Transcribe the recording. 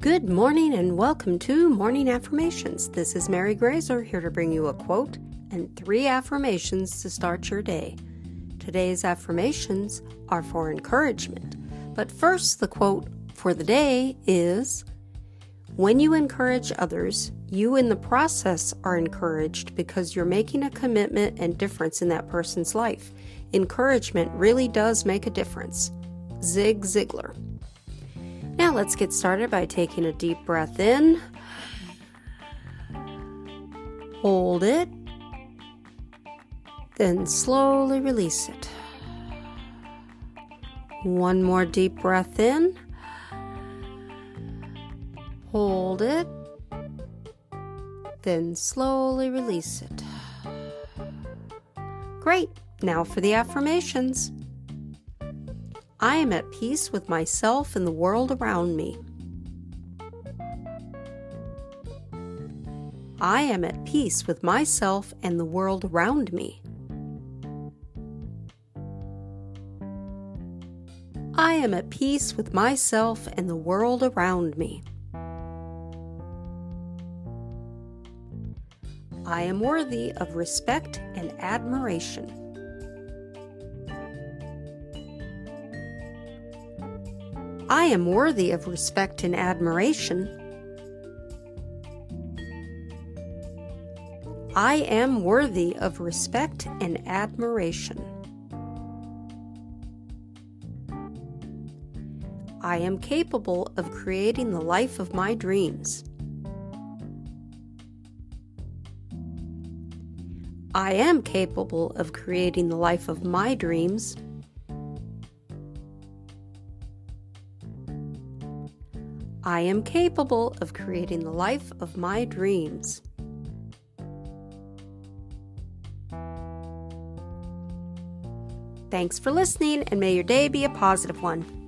Good morning and welcome to Morning Affirmations. This is Mary Graser here to bring you a quote and three affirmations to start your day. Today's affirmations are for encouragement, but first, the quote for the day is When you encourage others, you in the process are encouraged because you're making a commitment and difference in that person's life. Encouragement really does make a difference. Zig Ziglar. Now let's get started by taking a deep breath in. Hold it. Then slowly release it. One more deep breath in. Hold it. Then slowly release it. Great. Now for the affirmations. I am at peace with myself and the world around me. I am at peace with myself and the world around me. I am at peace with myself and the world around me. I am worthy of respect and admiration. I am worthy of respect and admiration. I am worthy of respect and admiration. I am capable of creating the life of my dreams. I am capable of creating the life of my dreams. I am capable of creating the life of my dreams. Thanks for listening, and may your day be a positive one.